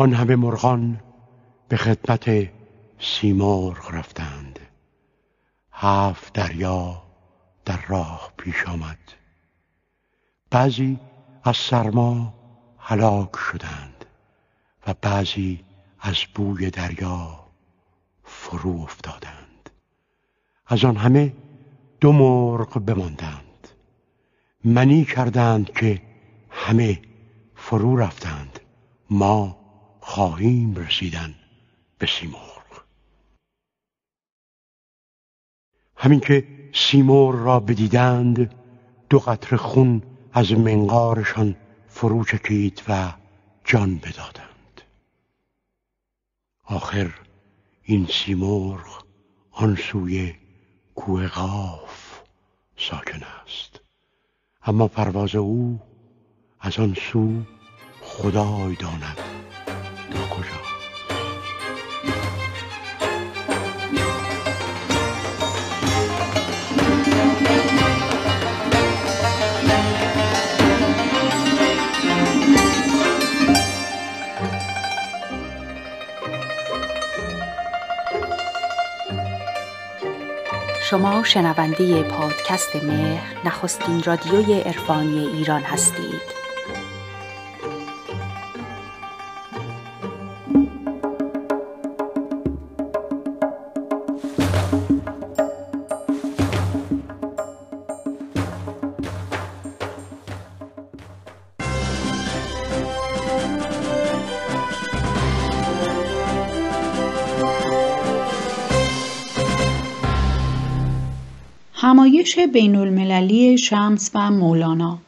آن همه مرغان به خدمت سیمرغ رفتند. هفت دریا در راه پیش آمد. بعضی از سرما هلاک شدند و بعضی از بوی دریا فرو افتادند. از آن همه دو مرغ بماندند. منی کردند که همه فرو رفتند. ما خواهیم رسیدن به سیمرغ. همین که سیمور را بدیدند دو قطر خون از منقارشان فرو چکید و جان بدادند. آخر این سیمرغ آن سوی کوه قاف ساکن است. اما پرواز او از آن سو خدای داند. شما شنونده پادکست مهر نخستین رادیوی عرفانی ایران هستید. همایش بین المللی شمس و مولانا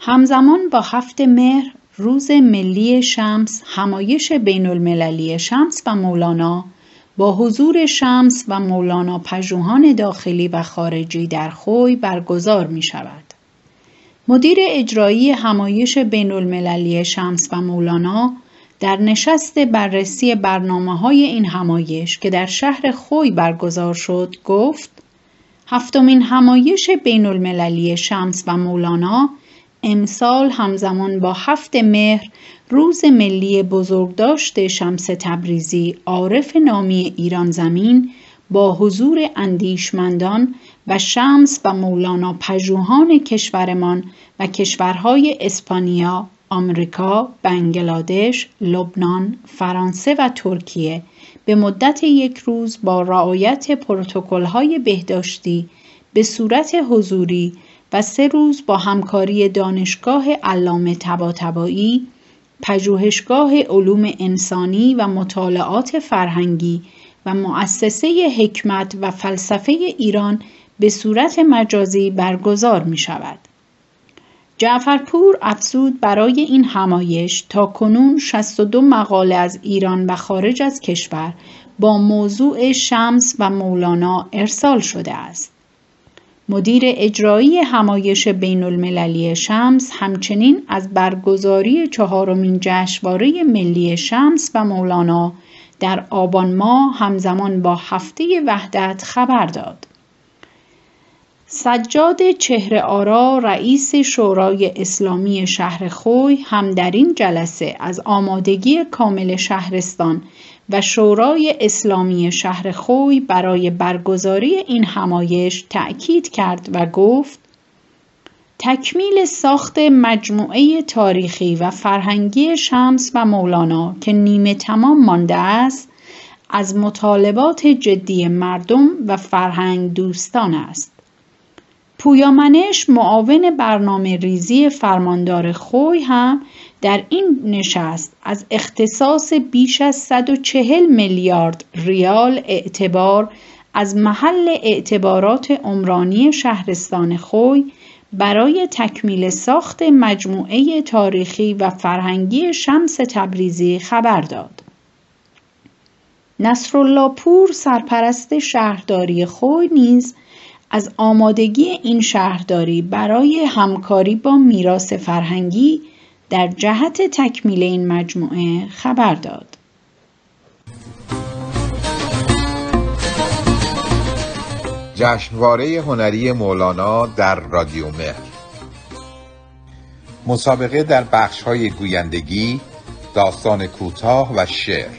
همزمان با هفت مهر روز ملی شمس همایش بین المللی شمس و مولانا با حضور شمس و مولانا پژوهان داخلی و خارجی در خوی برگزار می شود. مدیر اجرایی همایش بین المللی شمس و مولانا در نشست بررسی برنامه های این همایش که در شهر خوی برگزار شد گفت هفتمین همایش بین المللی شمس و مولانا امسال همزمان با هفت مهر روز ملی بزرگداشت شمس تبریزی عارف نامی ایران زمین با حضور اندیشمندان و شمس و مولانا پژوهان کشورمان و کشورهای اسپانیا، آمریکا، بنگلادش، لبنان، فرانسه و ترکیه به مدت یک روز با رعایت پروتکل‌های بهداشتی به صورت حضوری و سه روز با همکاری دانشگاه علامه طباطبایی، پژوهشگاه علوم انسانی و مطالعات فرهنگی و مؤسسه حکمت و فلسفه ایران به صورت مجازی برگزار می شود. جعفرپور افزود برای این همایش تا کنون 62 مقاله از ایران و خارج از کشور با موضوع شمس و مولانا ارسال شده است. مدیر اجرایی همایش بین المللی شمس همچنین از برگزاری چهارمین جشنواره ملی شمس و مولانا در آبان ماه همزمان با هفته وحدت خبر داد. سجاد چهره آرا رئیس شورای اسلامی شهر خوی هم در این جلسه از آمادگی کامل شهرستان و شورای اسلامی شهر خوی برای برگزاری این همایش تأکید کرد و گفت تکمیل ساخت مجموعه تاریخی و فرهنگی شمس و مولانا که نیمه تمام مانده است از مطالبات جدی مردم و فرهنگ دوستان است. پویامنش معاون برنامه ریزی فرماندار خوی هم در این نشست از اختصاص بیش از 140 میلیارد ریال اعتبار از محل اعتبارات عمرانی شهرستان خوی برای تکمیل ساخت مجموعه تاریخی و فرهنگی شمس تبریزی خبر داد. نصرالله پور سرپرست شهرداری خوی نیز از آمادگی این شهرداری برای همکاری با میراث فرهنگی در جهت تکمیل این مجموعه خبر داد. جشنواره هنری مولانا در رادیو مهر. مسابقه در بخش های گویندگی، داستان کوتاه و شعر.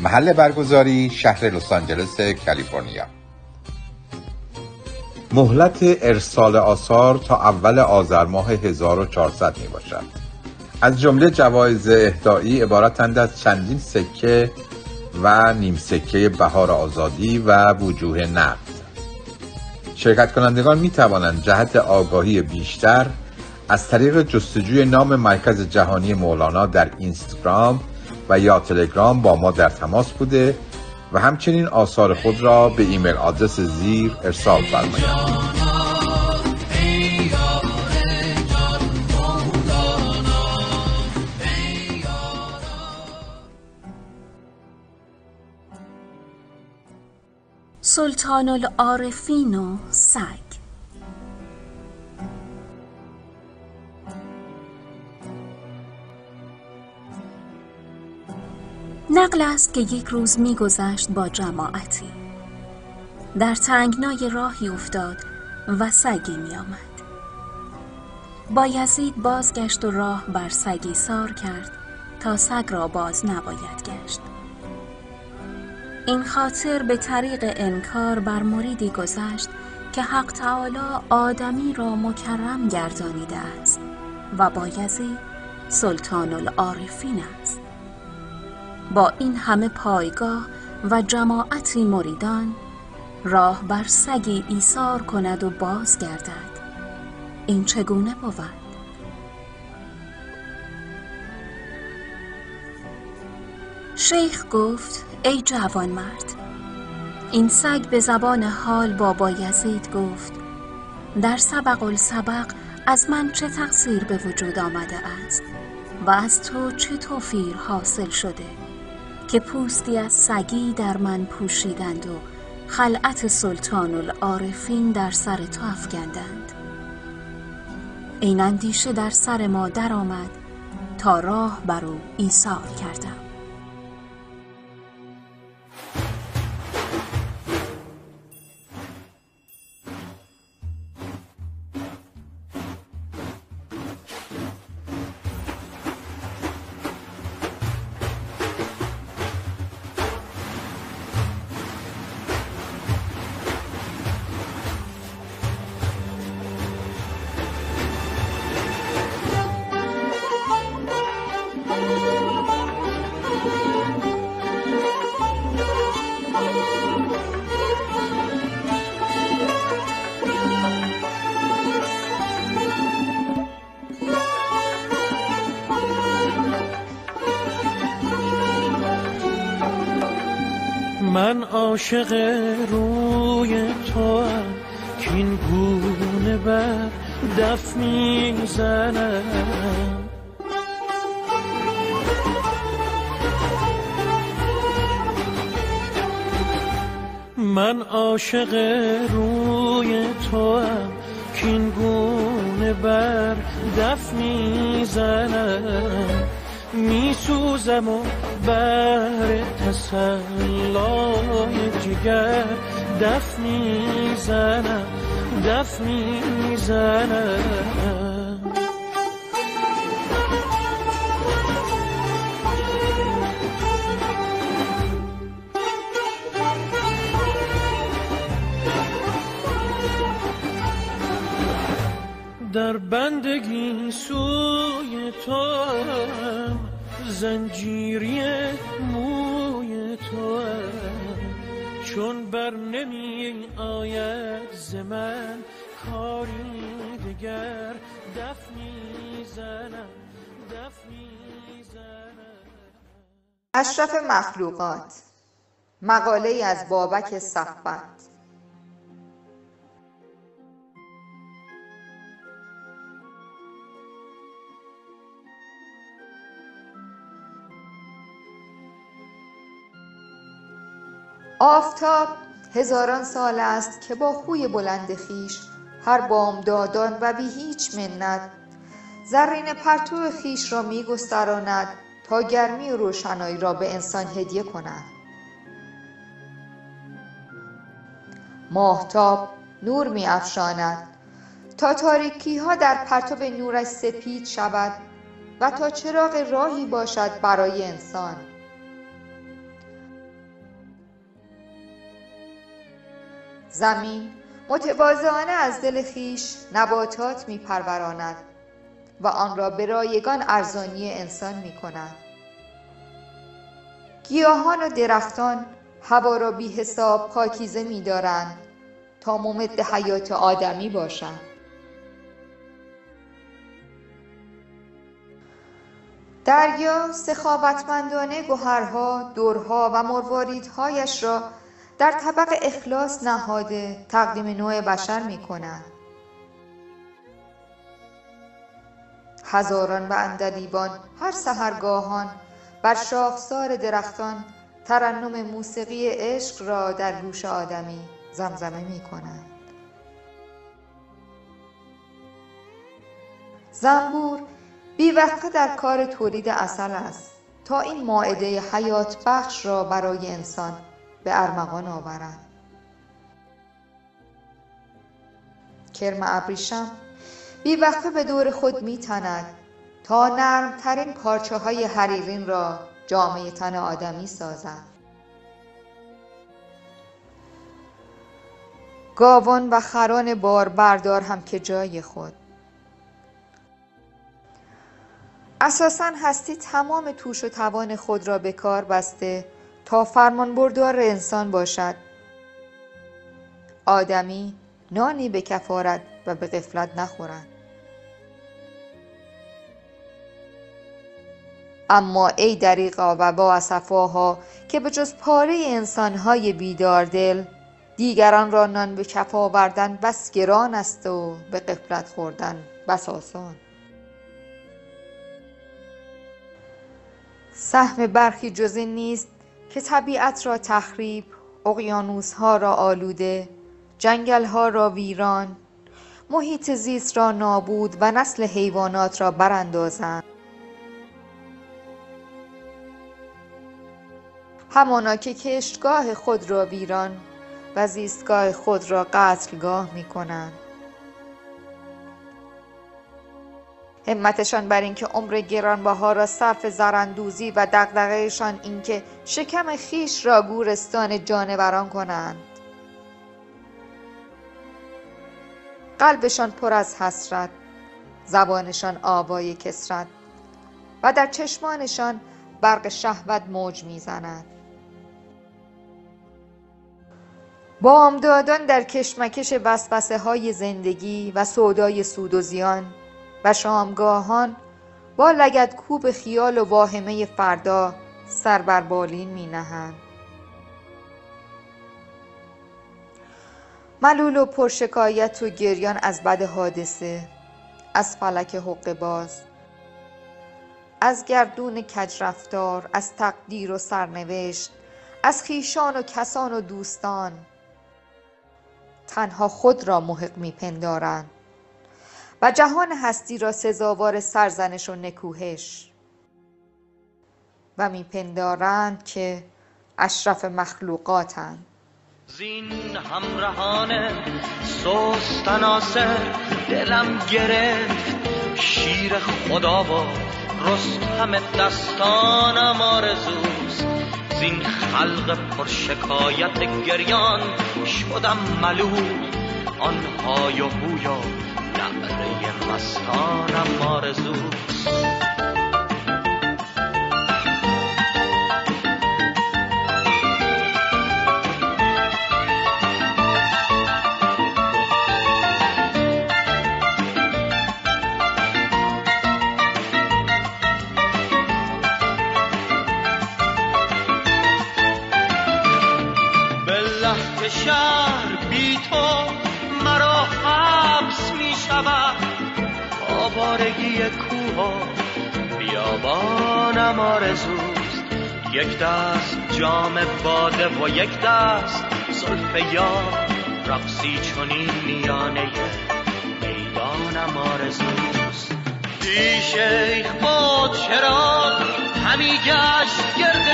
محل برگزاری شهر لس آنجلس کالیفرنیا. مهلت ارسال آثار تا اول آذر ماه 1400 می باشد از جمله جوایز اهدایی عبارتند از چندین سکه و نیم سکه بهار آزادی و وجوه نقد شرکت کنندگان می توانند جهت آگاهی بیشتر از طریق جستجوی نام مرکز جهانی مولانا در اینستاگرام و یا تلگرام با ما در تماس بوده و همچنین آثار خود را به ایمیل آدرس زیر ارسال فرمایید. سلطان العارفین و سگ نقل است که یک روز میگذشت با جماعتی. در تنگنای راهی افتاد و سگی می آمد. با یزید بازگشت و راه بر سگی سار کرد تا سگ را باز نباید گشت. این خاطر به طریق انکار بر مریدی گذشت که حق تعالی آدمی را مکرم گردانیده است و بایزی سلطان العارفین است. با این همه پایگاه و جماعتی مریدان راه بر سگی ایثار کند و باز گردد این چگونه بود؟ شیخ گفت ای جوان مرد این سگ به زبان حال با بایزید گفت در سبق السبق از من چه تقصیر به وجود آمده است و از تو چه توفیر حاصل شده؟ که پوستی از سگی در من پوشیدند و خلعت سلطان العارفین در سر تو افکندند. این اندیشه در سر ما درآمد تا راه بر او ایثار کردم. عاشق روی تو هم که این گونه بر دف می‌زنم. من عاشق روی تو هم که این گونه بر دف می‌زنم. میسوزم و بر تسلای جگر دف می‌زنم دف می‌زنم. در بندگی سوی تو زنجیری موی تو. چون بر نمی آید ز من کاری دگر دف می‌زنم دف می‌زنم. اشرف مخلوقات مقاله از بابک صفوت. آفتاب هزاران سال است که با خوی بلند خیش هر بامدادان و بی هیچ منت زرین پرتو خیش را می گستراند تا گرمی و روشنایی را به انسان هدیه کند. ماهتاب نور می افشاند. تا تاریکی ها در پرتو نورش سپید شود و تا چراغ راهی باشد برای انسان. زمین متواضعانه از دل خیش نباتات می پروراند و آن را به رایگان ارزانی انسان می کند گیاهان و درختان هوا را بی حساب پاکیزه می دارند تا ممد حیات آدمی باشند. دریا سخاوتمندانه گوهرها درها و مرواریدهایش را در طبق اخلاص نهاده تقدیم نوع بشر می کند. هزاران و اندلیبان هر سهرگاهان بر شاخسار درختان ترنم موسیقی عشق را در گوش آدمی زمزمه می کنند. زنبور بیوقفه در کار تولید اصل است تا این ماعده حیات بخش را برای انسان به ارمغان آورد کرم ابریشم بیوقفه به دور خود می تند تا نرمترین پارچه های حریرین را جامعه تن آدمی سازد. گاوان و خران بار بردار هم که جای خود. اساسا هستی تمام توش و توان خود را به کار بسته تا فرمانبردار انسان باشد. آدمی نانی به کفارت و به غفلت نخورد. اما ای دریغا و با اسفاها که به جز پاره انسانهای بیدار دل دیگران را نان به کف آوردن بس گران است و به غفلت خوردن بس آسان. سهم برخی جز این نیست که طبیعت را تخریب اقیانوسها را آلوده جنگلها را ویران محیط زیست را نابود و نسل حیوانات را براندازند. همانا که کشتگاه خود را ویران و زیستگاه خود را قتلگاه می کنند همتشان بر اینکه عمر گرانبها را صرف زراندوزی و دغدغهشان اینکه شکم خیش را گورستان جانوران کنند. قلبشان پر از حسرت زبانشان آوای کسرت و در چشمانشان برق شهوت موج می‌زند. بامدادان در کشمکش وسوسه های زندگی و سودای سود و زیان و شامگاهان با لگدکوب خیال و واهمه فردا سر بر بالین می نهند. ملول و پرشکایت و گریان از بد حادثه از فلک حقه باز از گردون کج رفتار از تقدیر و سرنوشت از خویشان و کسان و دوستان تنها خود را محق می پندارند. و جهان هستی را سزاوار سرزنش و نکوهش. و میپندارند که اشرف مخلوقاتند. زین همراهان سوست ناصر دلم گرفت. شیر خدا و رستم دستانم آرزوست. زین خلق پر شکایت گریان شدم ملول. آنهای و نعره مستانم آرزوست بیابانم آرزوست یک دست جام باده و یک دست زلف یار. رقصی چنین میانه می‌دانم آرزوست دی شیخ با چرا همی گشت گرد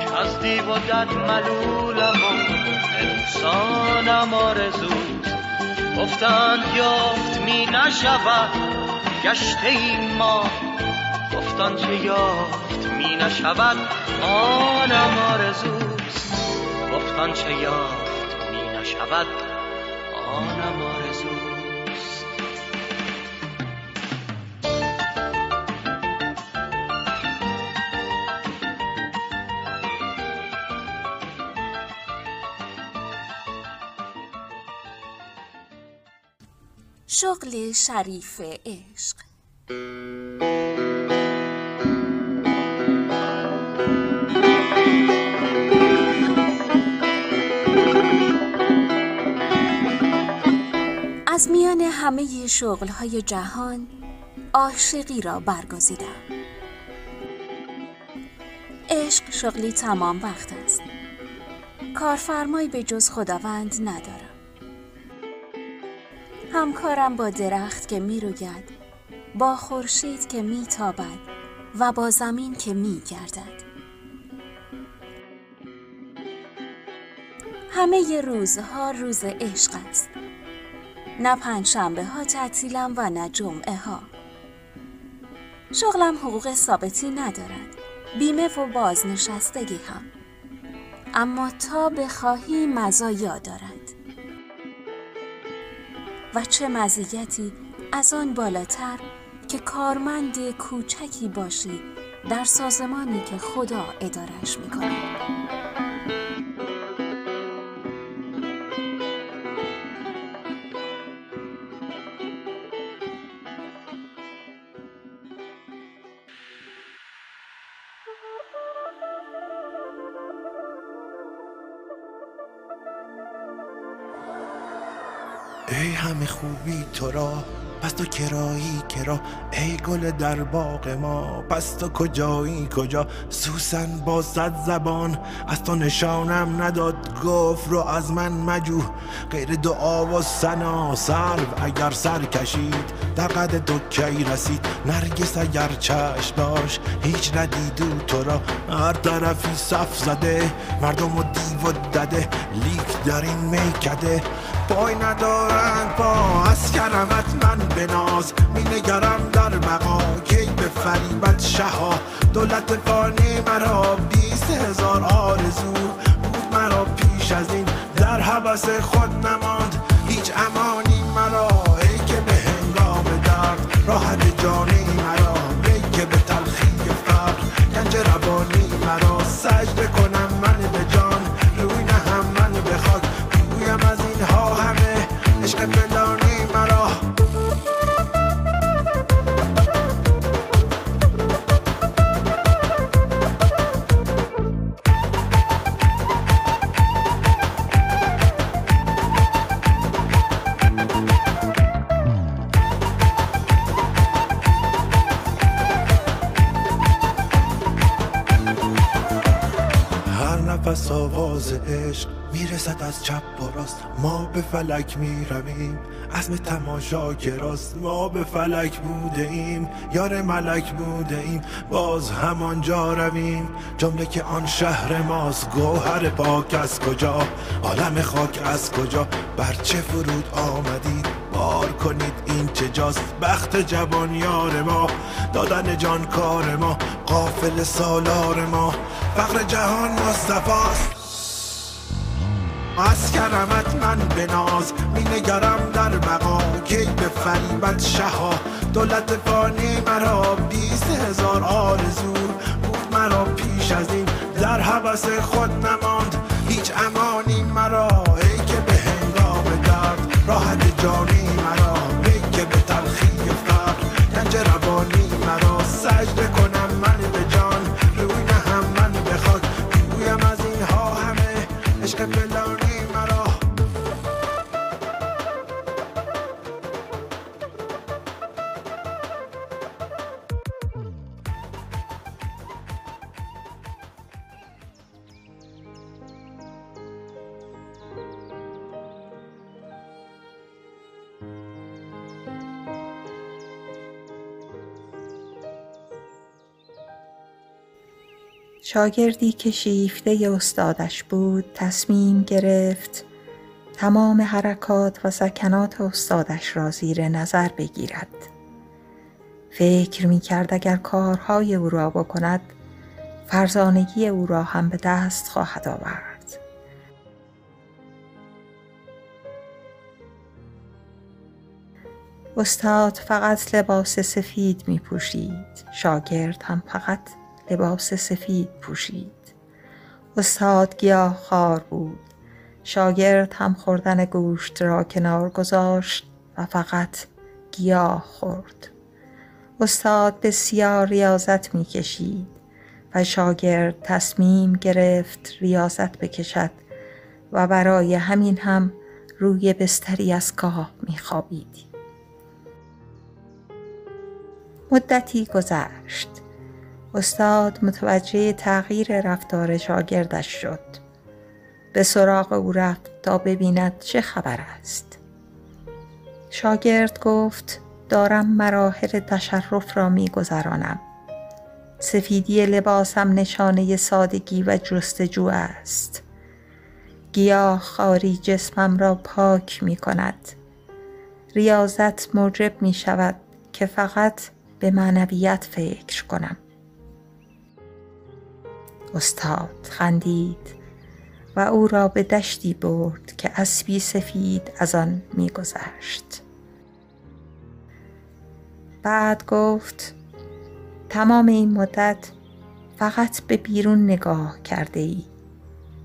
که از دیو و دد ملولم و انسانم آرزوست گفتند یافت می نشود گشته ایم ما گفتان چه یافت می نشود آنم آرزوست. گفتان چه یافت می نشود آنم آرزوست. شغل شریف عشق. میان همه شغلهای جهان عاشقی را برگزیدم عشق شغلی تمام وقت است. کارفرمایی به جز خداوند ندارم. همکارم با درخت که می روید با خورشید که می تابد و با زمین که می گردد همه روزها روز عشق است. نه پنجشنبه ها تعطیلم و نه جمعه ها. شغلم حقوق ثابتی ندارد. بیمه و بازنشستگی هم. اما تا بخواهی مزایا دارد. و چه مزیتی از آن بالاتر که کارمند کوچکی باشی در سازمانی که خدا ادارش می همه خوبی تو را. پس تو کرایی کرا ای گل در باغ ما پس تو کجایی؟ کجا؟ سوسن با صد زبان از تو نشانم نداد گفت رو از من مجو. غیر دعا و سنا سرو اگر سر کشید در قد تو کی رسید؟ نرگس اگر چشم داشت هیچ ندیدو تو را. هر طرفی صف زده مردم و دیو و دده لیک در این میکده. پای ندارند پا از کرمت من بناز می نگرم در بقا کی به فریبت شها. دولت فانی مرا بیست هزار آرزو بود مرا پیش از این. در حبس خود نماند هیچ امانی مرا. ای که به هنگام درد راحت جانی مرا. ای که به تلخی فقر گنج روانی مرا. سجده فلک می‌رویم. عزم تماشا که راست ما به فلک بوده ایم یار ملک بوده ایم باز همانجا رویم. جمله که آن شهر ماست. گوهر پاک از کجا؟ عالم خاک از کجا؟ بر چه فرود آمدید؟ بار کنید این چه جاست؟ بخت جوان یار ما. دادن جان کار ما. قافل سالار ما. فقر جهان مصطفاست از کرمت من به ناز. می نگرم در بقا. کی به فریبت شها. دولت فانی مرا بیست هزار آرزو. بود مرا پیش از این. در حبس خود نماند. هیچ امانی مرا. شاگردی که شیفته استادش بود تصمیم گرفت تمام حرکات و سکنات استادش را زیر نظر بگیرد. فکر می کرد اگر کارهای او را بکند فرزانگی او را هم به دست خواهد آورد. استاد فقط لباس سفید می پوشید شاگرد هم فقط لباس سفید پوشید استاد گیاه خار بود شاگرد هم خوردن گوشت را کنار گذاشت و فقط گیاه خورد استاد بسیار ریاضت می کشید و شاگرد تصمیم گرفت ریاضت بکشد و برای همین هم روی بستری از کاه می خوابید. مدتی گذشت. استاد متوجه تغییر رفتار شاگردش شد. به سراغ او رفت تا ببیند چه خبر است. شاگرد گفت دارم مراحل تشرف را می گذرانم. سفیدی لباسم نشانه سادگی و جستجو است. گیاه خاری جسمم را پاک می کند. ریاضت موجب می شود که فقط به معنویت فکر کنم. استاد خندید و او را به دشتی برد که اسبی سفید از آن میگذشت. بعد گفت تمام این مدت فقط به بیرون نگاه کرده ای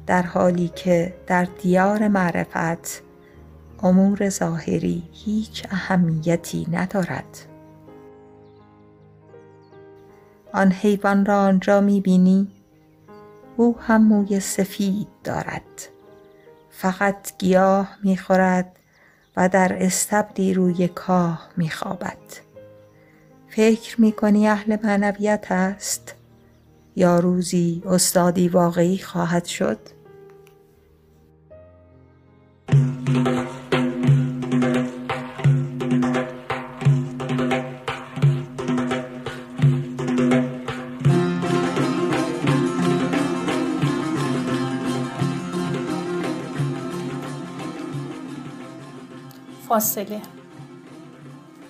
در حالی که در دیار معرفت امور ظاهری هیچ اهمیتی ندارد آن حیوان را آنجا می بینی؟ او هم موی سفید دارد فقط گیاه می خورد و در استبلی روی کاه می خوابد. فکر می کنی اهل معنویت است یا روزی استادی واقعی خواهد شد؟ فاصله.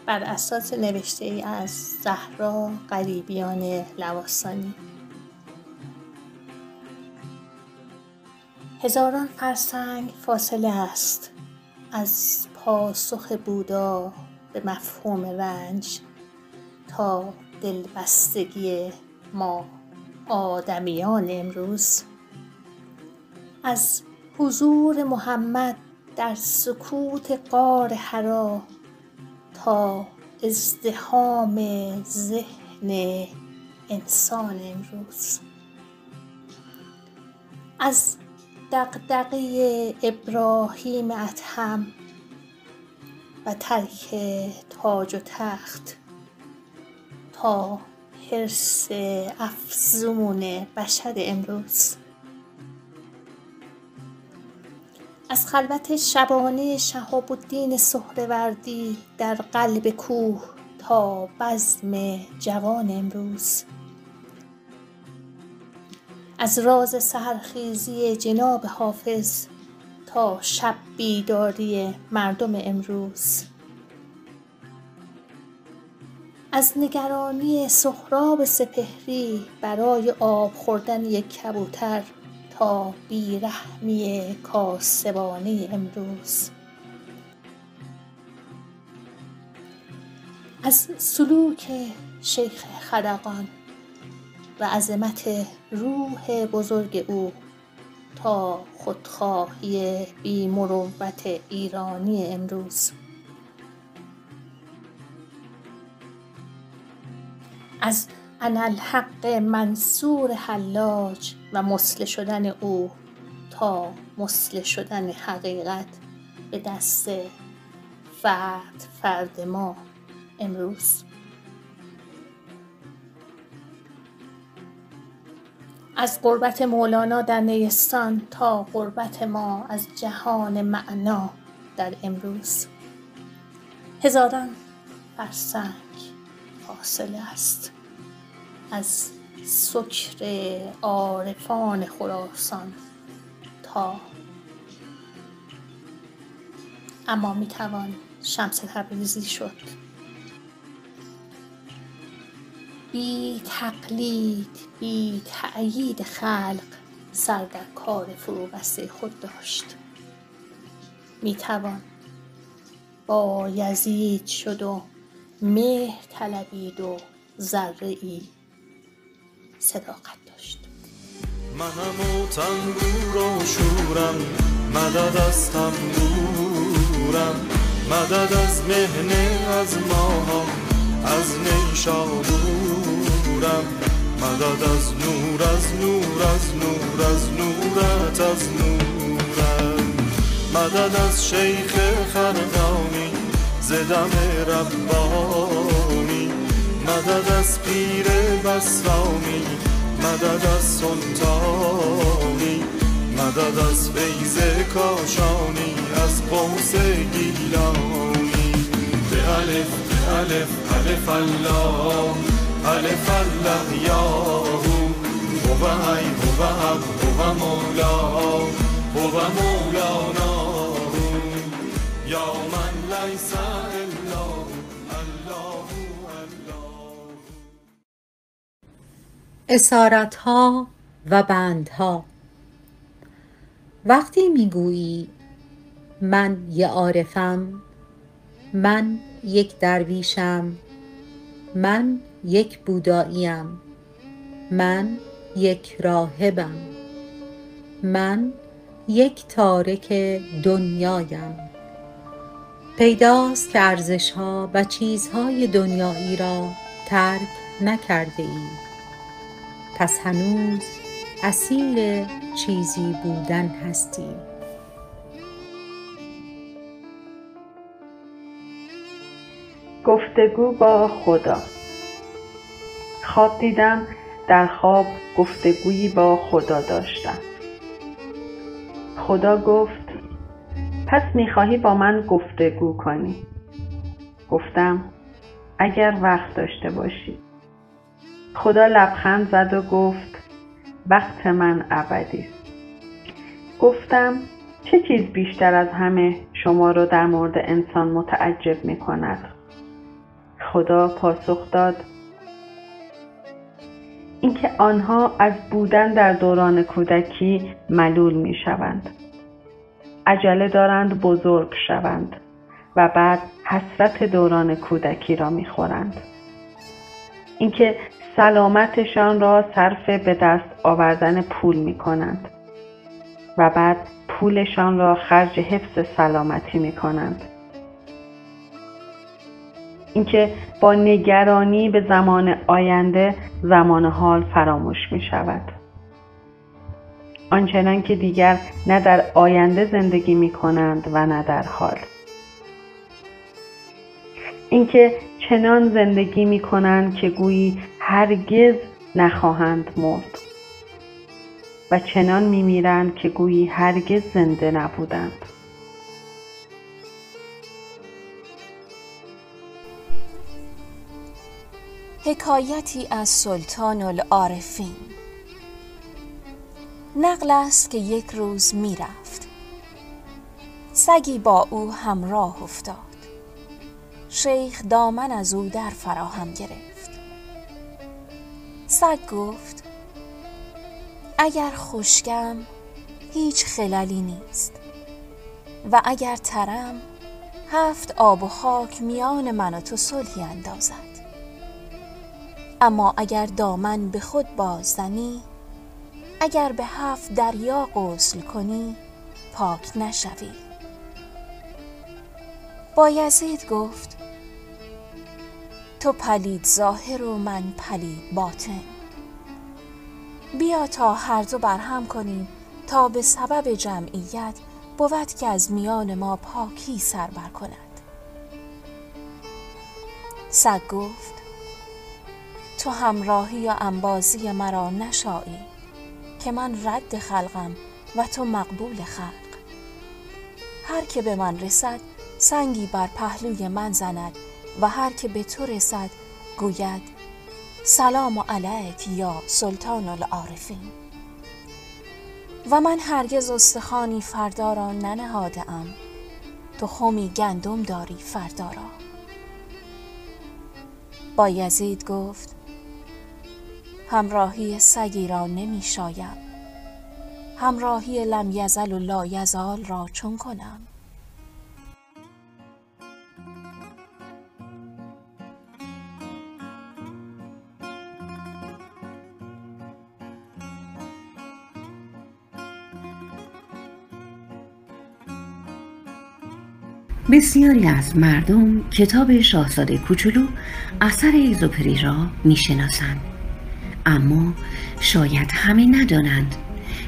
بر اساس نوشته ای از زهرا قریبیان لواسانی. هزاران فرسنگ فاصله است. از پاسخ بودا به مفهوم رنج تا دلبستگی ما آدمیان امروز. از حضور محمد در سکوت قار حرا تا ازدهام ذهن انسان امروز. از دقدقه ابراهیم ادهم و ترک تاج و تخت تا حرس افزون بشر امروز. از خلوت شبانه شهاب الدین سهروردی در قلب کوه تا بزم جوان امروز. از راز سهرخیزی جناب حافظ تا شب بیداری مردم امروز. از نگرانی سهراب سپهری برای آب خوردن یک کبوتر تا بیرحمی کاسبانه امروز. از سلوک شیخ خدقان و عظمت روح بزرگ او تا خودخواهی بیمروت ایرانی امروز. از انالحق منصور حلاج و مسله شدن او تا مسله شدن حقیقت به دست فرد فرد ما امروز. از قربت مولانا در نیستان تا قربت ما از جهان معنا در امروز. هزاران فرسنگ فاصله است. از سکر عارفان خراسان تا اما می‌توان شمس تبریزی شد. بی تقلید بی تأیید خلق سر در کار فروبسته خود داشت. می توان با یزید شد و مهر طلبید و ذره ای صداقت داشت. منم و تنبور و شورم مدد از تنبورم مدد از مهنه از ماها از نیشابورم مدد از نور از نور از نور از نورت از نورم مدد از شیخ خردانی زدم ربانی. مدد از پیر بسرامی مدد از سلطانی مدد از فیض کاشانی از قوس گیلانی. به الف به الف الف الله الف الله یاهو اسارت ها و بندها. وقتی می‌گویی من یه عارفم من یک درویشم من یک بوداییم من یک راهبم من یک تارک دنیایم. پیداست که ارزش ها و چیزهای دنیایی را ترک نکرده ای. پس هنوز اسیر چیزی بودن هستی گفتگو با خدا. خواب دیدم در خواب گفتگویی با خدا داشتم. خدا گفت پس می‌خواهی با من گفتگو کنی. گفتم اگر وقت داشته باشی. خدا لبخند زد و گفت وقت من ابدی. است گفتم چه چیز بیشتر از همه شما را در مورد انسان متعجب می کند خدا پاسخ داد اینکه آنها از بودن در دوران کودکی ملول می شوند عجله دارند بزرگ شوند و بعد حسرت دوران کودکی را می خورند اینکه سلامتشان را صرف به دست آوردن پول می کنند و بعد پولشان را خرج حفظ سلامتی می کنند. اینکه با نگرانی به زمان آینده زمان حال فراموش می شود. آنچنان که دیگر نه در آینده زندگی می کنند و نه در حال. اینکه چنان زندگی می کنند که گویی هرگز نخواهند مرد. و چنان می میرند که گویی هرگز زنده نبودند. حکایتی از سلطان العارفین. نقل است که یک روز می رفت سگی با او همراه افتاد. شیخ دامن از او در فراهم گرفت. سگ گفت اگر خشکم هیچ خلالی نیست و اگر ترم هفت آب و خاک میان من و تو صلحی اندازد. اما اگر دامن به خود باززنی اگر به هفت دریا غسل کنی پاک نشوی. بایزید گفت تو پلید ظاهر و من پلید باطن. بیا تا هر دو برهم کنیم تا به سبب جمعیت بود که از میان ما پاکی سر بر کند. سگ گفت تو همراهی یا انبازی مرا نشایی که من رد خلقم و تو مقبول خلق. هر که به من رسد سنگی بر پهلوی من زند و هر که به تو رسد گوید سلام علیک یا سلطان العارفین. و من هرگز استخوانی فردا را ننهاده ام. تو خمی گندم داری فردا را. با یزید گفت همراهی سگی را نمی شایم. همراهی لم یزل و لا یزال را چون کنم. بسیاری از مردم کتاب شاهزاده کوچولو اثر ایزوپری را می‌شناسند. اما شاید همه ندانند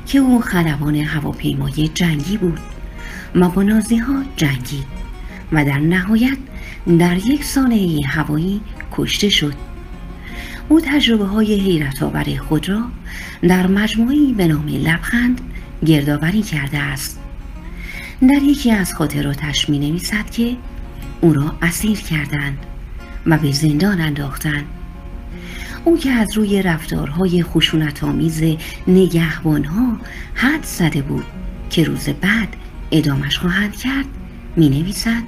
که او خلبان هواپیمای جنگی بود. و با نازی جنگید و در نهایت در یک سانحه هوایی کشته شد. او تجربه های حیرت آور خود را در مجموعی به نام لبخند گردآوری کرده است. در یکی از خاطراتش می نویسد که او را اسیر کردند و به زندان انداختند. او که از روی رفتارهای خشونت آمیز نگهبانها حد زده بود که روز بعد ادامش خواهند کرد می نویسد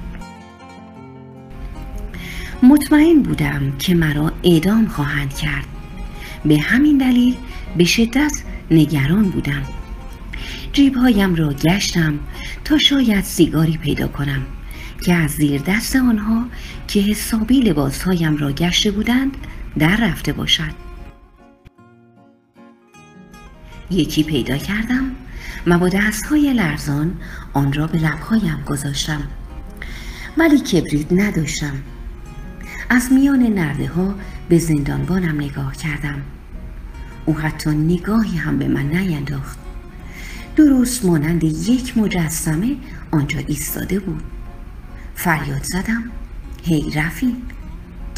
مطمئن بودم که مرا اعدام خواهند کرد. به همین دلیل به شدت نگران بودم. جیبهایم را گشتم تا شاید سیگاری پیدا کنم که از زیر دست آنها که حسابی لباسهایم را گشته بودند در رفته باشد. یکی پیدا کردم و با دستهای لرزان آن را به لبهایم گذاشتم. ولی کبریت نداشتم. از میان نرده ها به زندانبانم نگاه کردم. او حتی نگاهی هم به من نینداخت. درست مانند یک مجسمه آنجا ایستاده بود. فریاد زدم هی رفی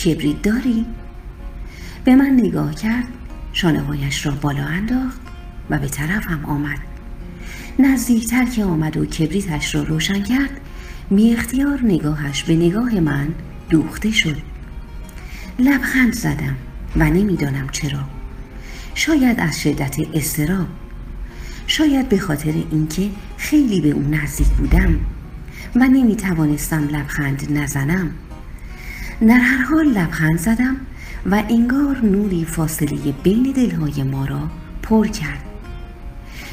کبریت داری؟ به من نگاه کرد شانههایش را بالا انداخت و به طرفم آمد. نزدیکتر که آمد و کبریتش را روشن کرد می اختیار نگاهش به نگاه من دوخته شد. لبخند زدم و نمی‌دانم چرا. شاید از شدت استراب شاید به خاطر اینکه خیلی به اون نزدیک بودم و نمی توانستم لبخند نزنم. در هر حال لبخند زدم و انگار نوری فاصله بین دلهای ما را پر کرد.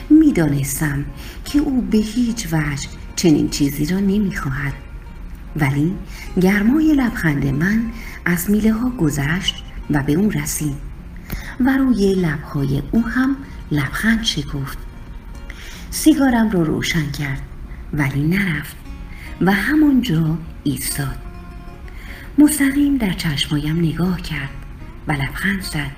می‌دانستم که او به هیچ وجه چنین چیزی را نمی‌خواهد. ولی گرمای لبخند من از میله ها گذشت و به او رسید و روی لبهای او هم لبخند شکفت. سیگارم رو روشن کرد ولی نرفت و همانجا ایستاد. مستقیم در چشمایم نگاه کرد و لبخند زد.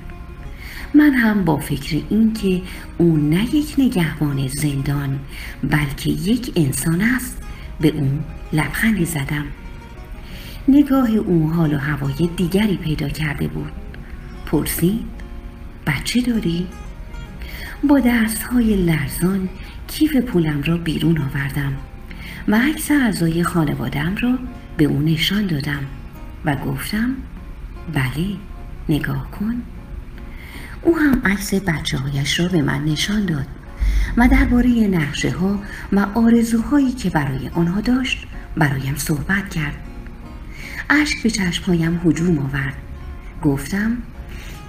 من هم با فکر اینکه او نه یک نگهبان زندان بلکه یک انسان است به او لبخندی زدم. نگاه او حال و هوای دیگری پیدا کرده بود. پرسید بچه داری؟ با های لرزان کیف پولم را بیرون آوردم و عکس اعضای خانوادم را به او نشان دادم و گفتم بله نگاه کن. او هم عکس بچه هایش را به من نشان داد و درباره نقشه ها و آرزوهایی که برای آنها داشت برایم صحبت کرد. اشک به چشمهایم هجوم آورد. گفتم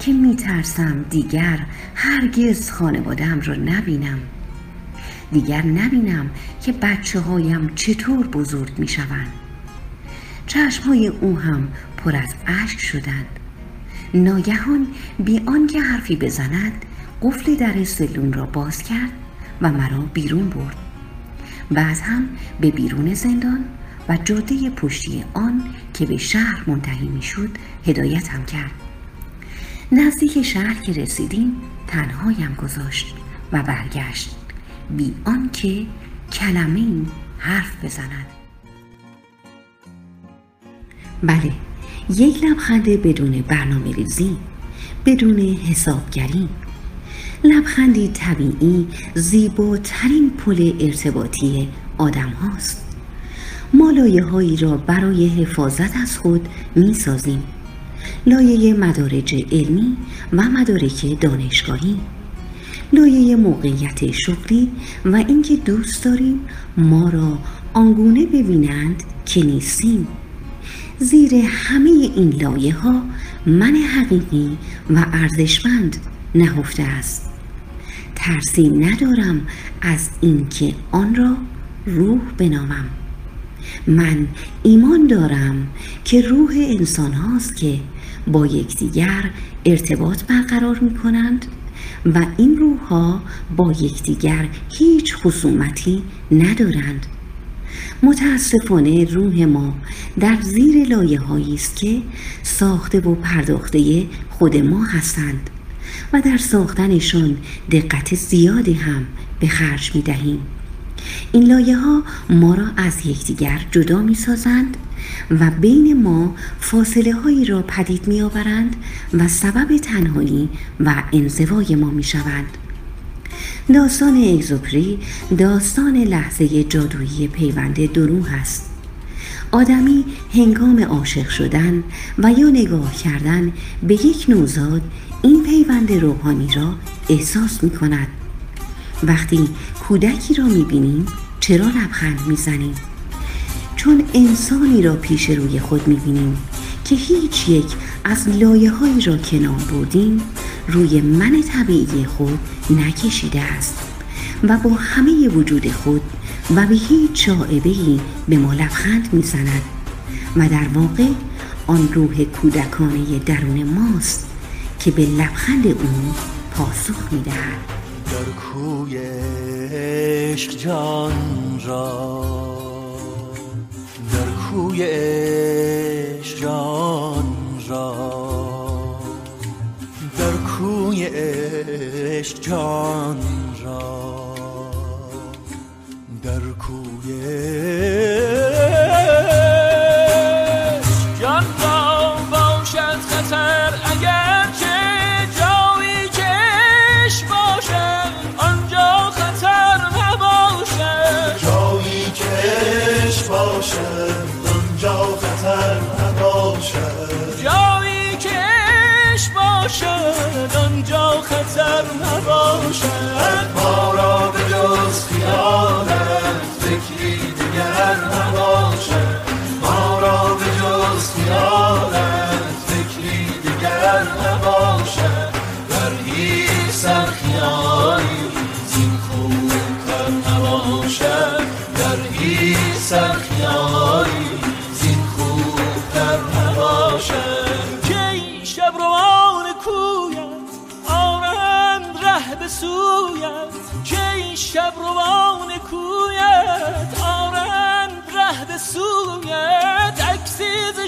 که میترسم دیگر هرگز خانوادم را نبینم. دیگر نبینم که بچه هایم چطور بزرگ می شوند چشم های او هم پر از اشک شدند. ناگهان بی آنکه حرفی بزند قفل در سلون را باز کرد و مرا بیرون برد. بعد هم به بیرون زندان و جاده پشتی آن که به شهر منتهی می‌شد هدایتم کرد. نزدیک شهر که رسیدیم تنهایم گذاشت و برگشت. بی آنکه کلمه این حرف بزند. بله یک لبخند بدون برنامه ریزی بدون حسابگری. لبخندی طبیعی زیباترین پل ارتباطی آدم هاست. ما هایی را برای حفاظت از خود می سازیم لایه مدارج علمی و مدارک دانشگاهی. لایه موقعیت شغلی و اینکه دوست داریم ما را آنگونه ببینند که نیستیم. زیر همه این لایه ها من حقیقی و ارزشمند نهفته است. ترسی ندارم از اینکه آن را روح بنامم. من ایمان دارم که روح انسان هاست که با یکدیگر ارتباط برقرار می کنند و این روح ها با یکدیگر هیچ خصومتی ندارند. متاسفانه روح ما در زیر لایه هایی است که ساخته و پرداخته خود ما هستند و در ساختنشون دقت زیادی هم به خرج می دهیم این لایه ها ما را از یکدیگر جدا می سازند و بین ما فاصله هایی را پدید می آورند و سبب تنهایی و انزوای ما می شوند. داستان اگزوپری داستان لحظه جادویی پیوند دروح است. آدمی هنگام عاشق شدن و یا نگاه کردن به یک نوزاد این پیوند روحانی را احساس می کند. وقتی کودکی را می بینیم چرا لبخند می زنیم؟ چون انسانی را پیش روی خود می بینیم که هیچ یک از لایه هایی را کنار بردیم روی من طبیعی خود نکشیده است و با همه وجود خود و به هیچ شاعبه به ما لبخند می‌زند و در واقع آن روح کودکانه درون ماست که به لبخند او پاسخ می‌دهد در کوی عشق جان را. در کوی عشق جان را. در کوی عشق جان را. در کوی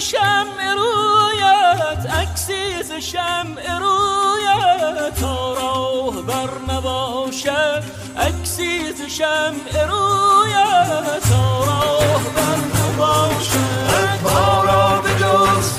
شمع رویت عکسی ز شمع رویت. تا راه بر نباشد عکسی ز شمع رویت. تا راه بر نباشد ما را به جز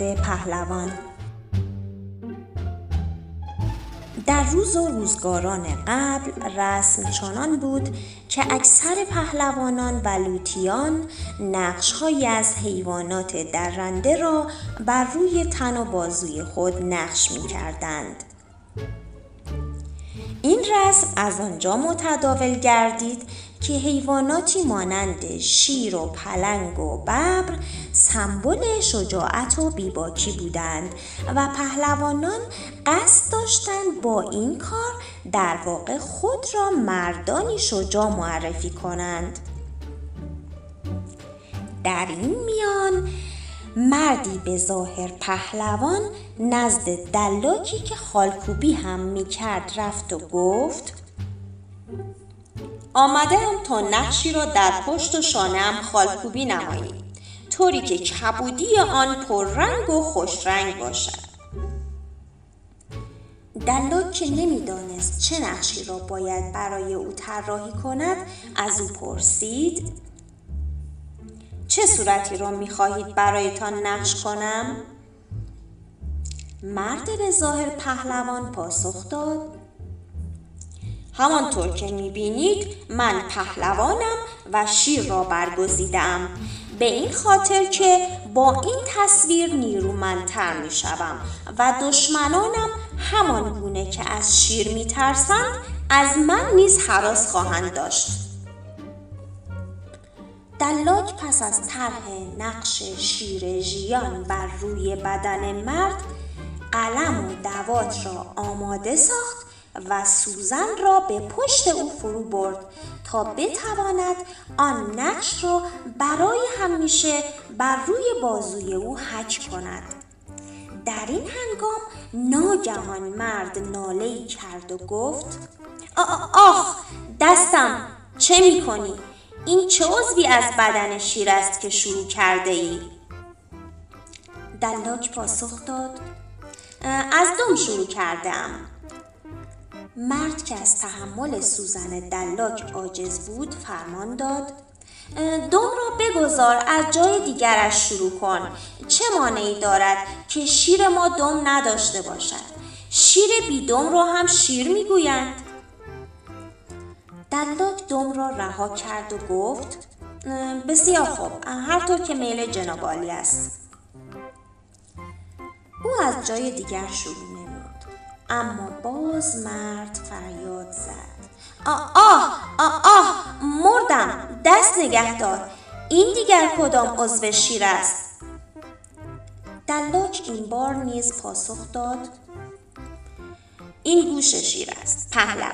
مرد پهلوان در روز و روزگاران قبل رسم چنان بود که اکثر پهلوانان و لوتیان نقشهایی از حیوانات درنده را بر روی تن و بازوی خود نقش می کردند. این رسم از آنجا متداول گردید که حیواناتی مانند شیر و پلنگ و ببر سمبل شجاعت و بیباکی بودند و پهلوانان قصد داشتند با این کار در واقع خود را مردانی شجاع معرفی کنند. در این میان مردی به ظاهر پهلوان نزد دلاکی که خالکوبی هم می‌کرد رفت و گفت آمدم تا نقشی را در پشت و شانم خالکوبی نمایی. طوری که کبودی آن پررنگ و خوشرنگ باشد. دلاک که نمی‌دانست چه نقشی را باید برای او طراحی کند از او پرسید چه صورتی را می‌خواهید برایتان نقش کنم؟ مرد به ظاهر پهلوان پاسخ داد همانطور که می‌بینید من پهلوانم و شیر را برگزیدم به این خاطر که با این تصویر نیرومندتر می‌شوم و دشمنانم همان گونه که از شیر میترسند از من نیز حراس خواهند داشت. دلاک پس از طرح نقش شیر ژیان بر روی بدن مرد قلم و دوات را آماده ساخت و سوزن را به پشت او فرو برد تا بتواند آن نقش را برای همیشه بر روی بازوی او حک کند در این هنگام ناگهان مرد ناله کرد و گفت آخ دستم چه می کنی؟ این چه عضوی از بدن شیر است که شروع کرده ای؟ دلاک پاسخ داد از دم شروع کردم مرد که از تحمل سوزن دلاک عاجز بود فرمان داد. دم را بگذار از جای دیگرش شروع کن. چه مانعی دارد که شیر ما دم نداشته باشد؟ شیر بی دم را هم شیر می‌گویند. دلاک دم را رها کرد و گفت بسیار خوب هر طور که میل جناب است. او از جای دیگر شروع اما باز مرد فریاد زد. آه آه آه, آه مردم دست نگه دار. این دیگر کدام عضو شیر است؟ دلاک این بار نیز پاسخ داد. این گوش شیر است. پهلوان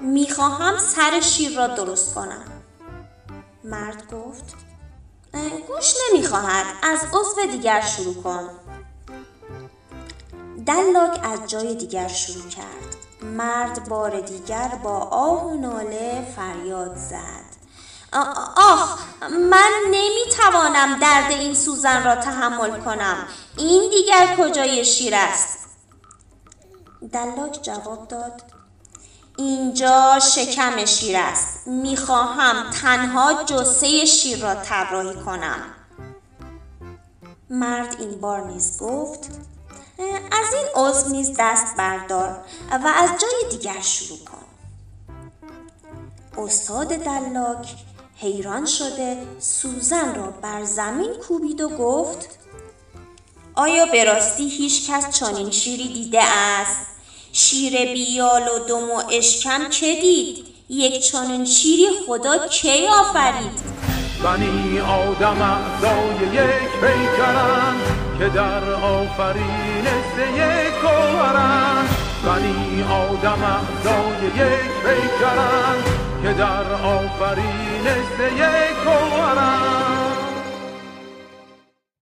می‌خواهم سر شیر را درست کنم. مرد گفت گوش نمی‌خواهد. از عضو دیگر شروع کن. دلاک از جای دیگر شروع کرد. مرد بار دیگر با آه و ناله فریاد زد. آخ من نمی‌توانم درد این سوزن را تحمل کنم. این دیگر کجای شیر است؟ دلاک جواب داد. اینجا شکم شیر است. می‌خواهم تنها جسه شیر را طراحی کنم. مرد این بار نیز گفت از این عضو نیز دست بردار و از جای دیگر شروع کن. استاد دلاک حیران شده سوزن را بر زمین کوبید و گفت آیا به راستی هیچ کس چنین شیری دیده است؟ شیر بیال و دم و اشکم که دید؟ یک چنین شیری خدا کی آفرید؟ بنی آدم اعضای یک پیکرند که در آفرینش یک گوهرند بنی آدم اعضای یک پیکرند که در آفرینش یک گوهرند